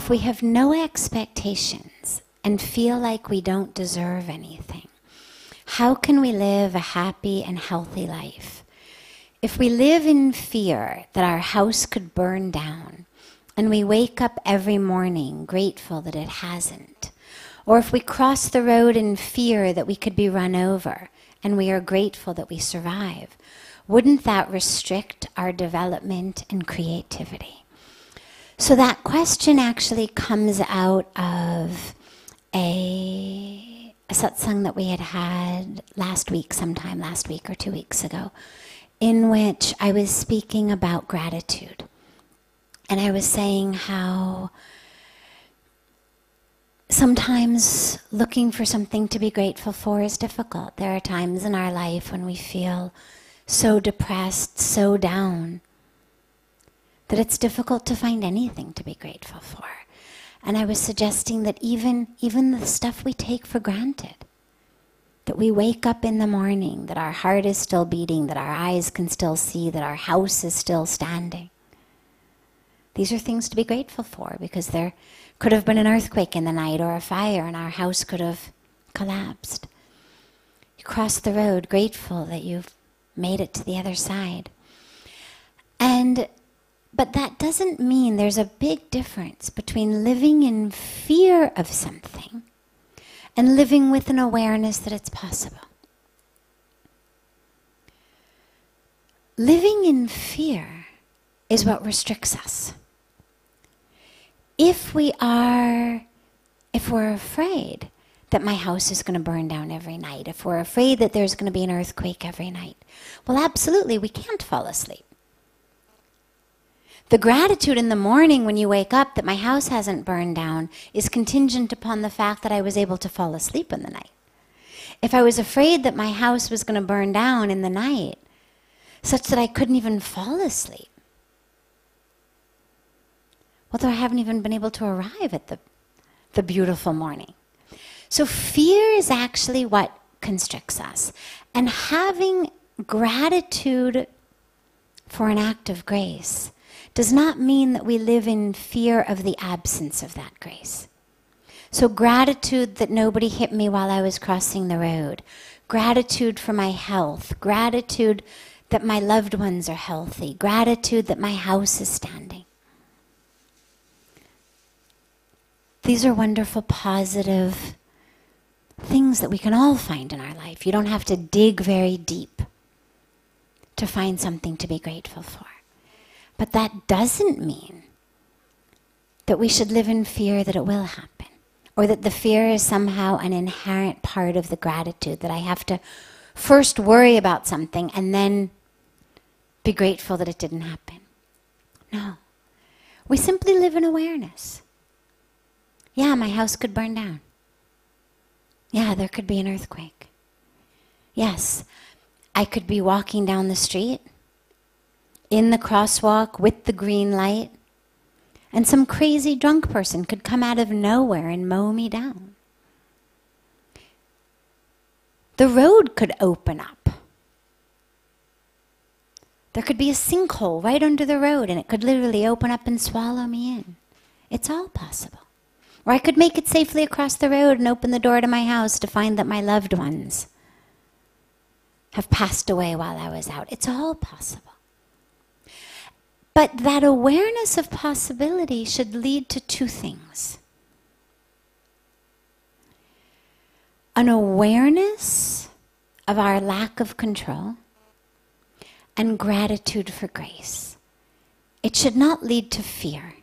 if we have no expectations and feel like we don't deserve anything, how can we live a happy and healthy life? If we live in fear that our house could burn down, and we wake up every morning grateful that it hasn't, or if we cross the road in fear that we could be run over, and we are grateful that we survive, wouldn't that restrict our development and creativity? So that question actually comes out of a, a satsang that we had had last week, sometime last week or two weeks ago, in which I was speaking about gratitude. And I was saying how sometimes looking for something to be grateful for is difficult. There are times in our life when we feel so depressed, so down that it's difficult to find anything to be grateful for. And I was suggesting that even, even the stuff we take for granted, that we wake up in the morning, that our heart is still beating, that our eyes can still see, that our house is still standing. These are things to be grateful for because there could have been an earthquake in the night or a fire and our house could have collapsed. You cross the road grateful that you've made it to the other side. And but that doesn't mean there's a big difference between living in fear of something and living with an awareness that it's possible. Living in fear is what restricts us. If we are, if we're afraid that my house is going to burn down every night, if we're afraid that there's going to be an earthquake every night, well, absolutely, we can't fall asleep. The gratitude in the morning when you wake up that my house hasn't burned down is contingent upon the fact that I was able to fall asleep in the night. If I was afraid that my house was going to burn down in the night, such that I couldn't even fall asleep, well, I haven't even been able to arrive at the, the beautiful morning. So, fear is actually what constricts us. And having gratitude for an act of grace does not mean that we live in fear of the absence of that grace. So, gratitude that nobody hit me while I was crossing the road, gratitude for my health, gratitude that my loved ones are healthy, gratitude that my house is standing. These are wonderful, positive things that we can all find in our life. You don't have to dig very deep to find something to be grateful for. But that doesn't mean that we should live in fear that it will happen, or that the fear is somehow an inherent part of the gratitude, that I have to first worry about something and then be grateful that it didn't happen. No. We simply live in awareness. Yeah, my house could burn down. Yeah, there could be an earthquake. Yes, I could be walking down the street in the crosswalk with the green light, and some crazy drunk person could come out of nowhere and mow me down. The road could open up. There could be a sinkhole right under the road, and it could literally open up and swallow me in. It's all possible. Or I could make it safely across the road and open the door to my house to find that my loved ones have passed away while I was out. It's all possible. But that awareness of possibility should lead to two things an awareness of our lack of control and gratitude for grace. It should not lead to fear.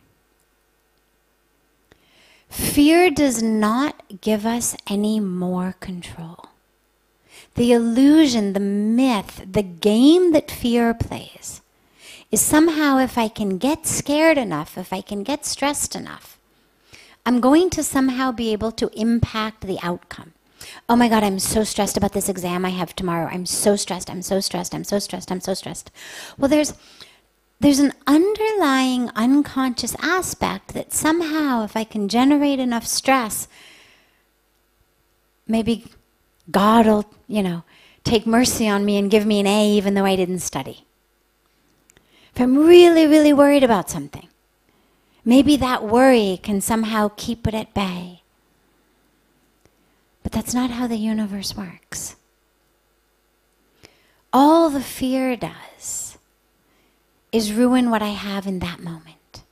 Fear does not give us any more control. The illusion, the myth, the game that fear plays is somehow if I can get scared enough, if I can get stressed enough, I'm going to somehow be able to impact the outcome. Oh my God, I'm so stressed about this exam I have tomorrow. I'm so stressed, I'm so stressed, I'm so stressed, I'm so stressed. Well, there's, there's an underlying unconscious aspect that somehow, if I can generate enough stress, maybe God will, you know, take mercy on me and give me an A even though I didn't study if I'm really, really worried about something, Maybe that worry can somehow keep it at bay. But that's not how the universe works. All the fear does is ruin what I have in that moment.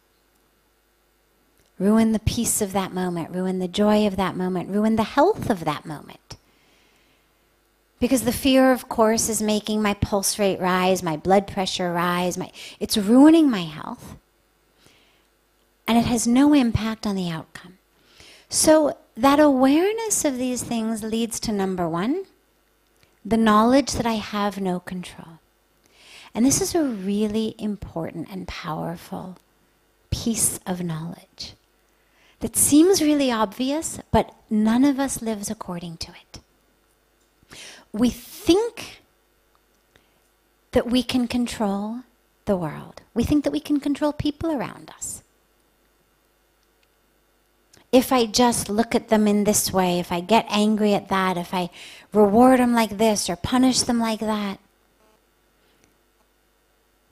Ruin the peace of that moment, ruin the joy of that moment, ruin the health of that moment. Because the fear, of course, is making my pulse rate rise, my blood pressure rise, my, it's ruining my health. And it has no impact on the outcome. So, that awareness of these things leads to number one, the knowledge that I have no control. And this is a really important and powerful piece of knowledge that seems really obvious, but none of us lives according to it we think that we can control the world. We think that we can control people around us. If I just look at them in this way, if I get angry at that, if I reward them like this or punish them like that,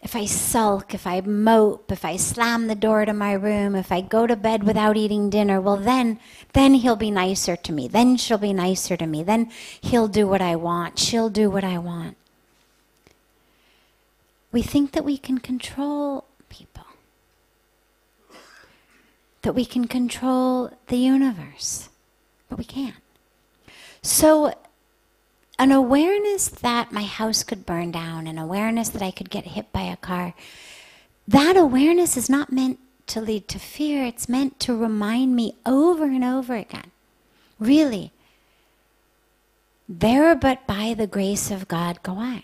if I sulk, if I mope, if I slam the door to my room, if I go to bed without eating dinner, well then then he'll be nicer to me. Then she'll be nicer to me. Then he'll do what I want. She'll do what I want. We think that we can control people. That we can control the universe. But we can't. So an awareness that my house could burn down, an awareness that I could get hit by a car, that awareness is not meant to lead to fear. It's meant to remind me over and over again. Really, there but by the grace of God go I.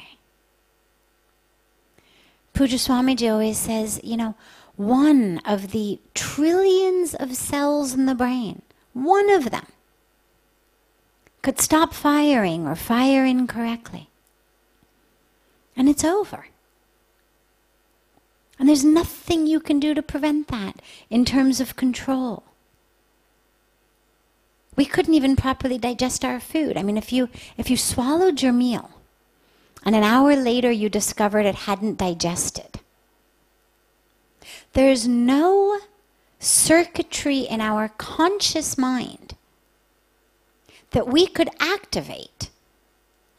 Pujya Swamiji always says, you know, one of the trillions of cells in the brain, one of them could stop firing or fire incorrectly. And it's over. And there's nothing you can do to prevent that in terms of control. We couldn't even properly digest our food. I mean, if you, if you swallowed your meal and an hour later you discovered it hadn't digested, there's no circuitry in our conscious mind that we could activate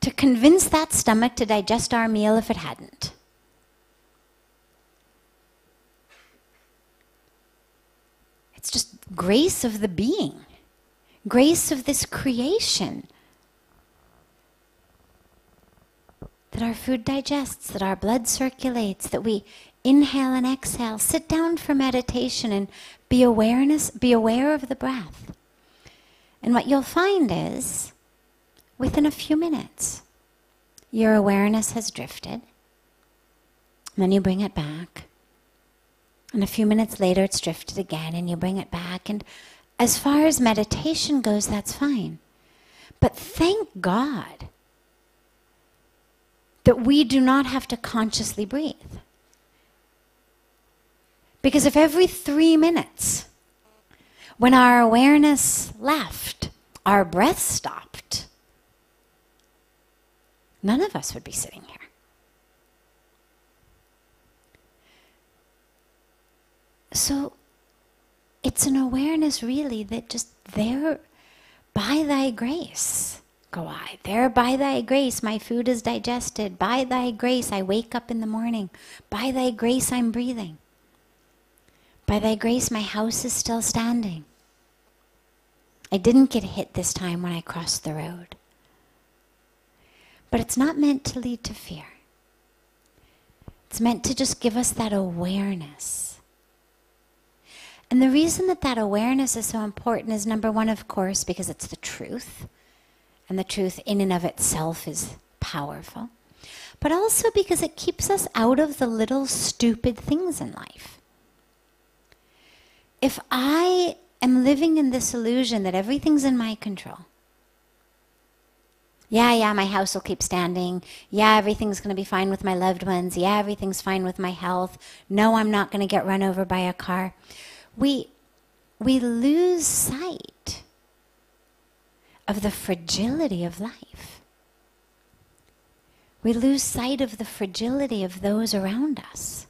to convince that stomach to digest our meal if it hadn't. It's just grace of the being, grace of this creation. That our food digests, that our blood circulates, that we inhale and exhale. Sit down for meditation and be awareness, be aware of the breath. And what you'll find is, within a few minutes, your awareness has drifted. And then you bring it back. And a few minutes later, it's drifted again, and you bring it back. And as far as meditation goes, that's fine. But thank God that we do not have to consciously breathe. Because if every three minutes when our awareness left, our breath stopped, none of us would be sitting here. So it's an awareness really that just there by thy grace go I. There by thy grace my food is digested. By thy grace I wake up in the morning. By thy grace I'm breathing. By thy grace my house is still standing. I didn't get hit this time when I crossed the road. But it's not meant to lead to fear. It's meant to just give us that awareness. And the reason that that awareness is so important is number one, of course, because it's the truth. And the truth in and of itself is powerful. But also because it keeps us out of the little stupid things in life. If I am living in this illusion that everything's in my control. Yeah, yeah, my house will keep standing. Yeah, everything's going to be fine with my loved ones. Yeah, everything's fine with my health. No, I'm not going to get run over by a car. We, we lose sight of the fragility of life. We lose sight of the fragility of those around us.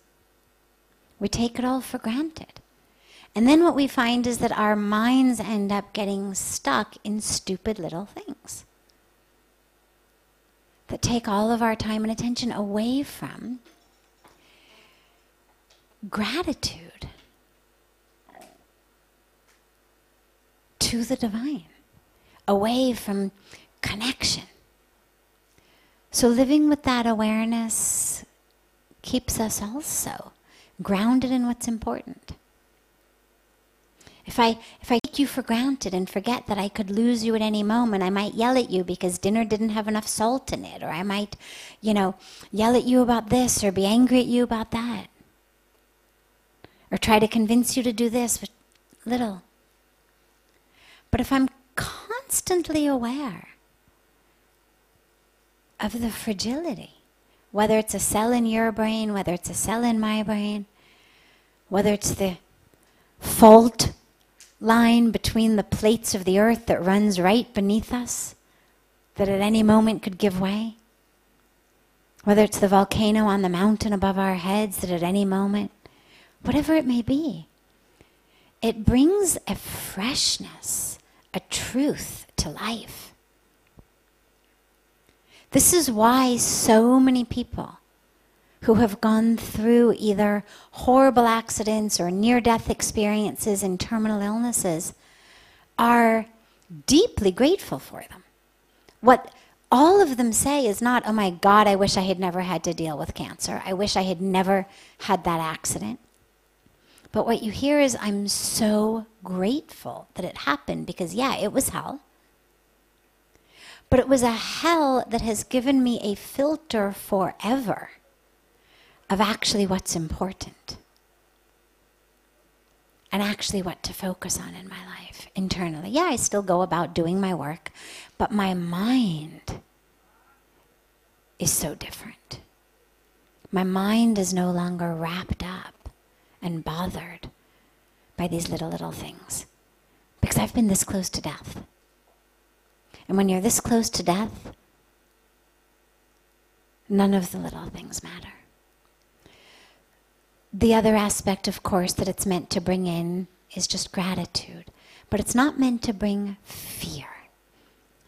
We take it all for granted. And then what we find is that our minds end up getting stuck in stupid little things that take all of our time and attention away from gratitude to the divine, away from connection. So, living with that awareness keeps us also grounded in what's important. If I, if I take you for granted and forget that I could lose you at any moment, I might yell at you because dinner didn't have enough salt in it, or I might, you know, yell at you about this or be angry at you about that. Or try to convince you to do this, but little. But if I'm constantly aware of the fragility, whether it's a cell in your brain, whether it's a cell in my brain, whether it's the fault line between the plates of the earth that runs right beneath us, that at any moment could give way, whether it's the volcano on the mountain above our heads that at any moment, whatever it may be, it brings a freshness, a truth to life. This is why so many people who have gone through either horrible accidents or near death experiences and terminal illnesses are deeply grateful for them. What all of them say is not, oh my God, I wish I had never had to deal with cancer. I wish I had never had that accident. But what you hear is, I'm so grateful that it happened because, yeah, it was hell. But it was a hell that has given me a filter forever of actually what's important and actually what to focus on in my life internally. Yeah, I still go about doing my work, but my mind is so different. My mind is no longer wrapped up and bothered by these little, little things because I've been this close to death. And when you're this close to death, none of the little things matter. The other aspect, of course, that it's meant to bring in is just gratitude. But it's not meant to bring fear.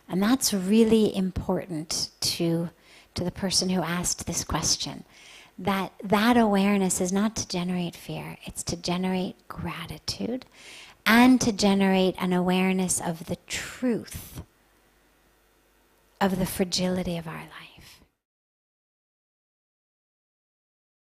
And that's really important to, to the person who asked this question. That that awareness is not to generate fear, it's to generate gratitude and to generate an awareness of the truth of the fragility of our life.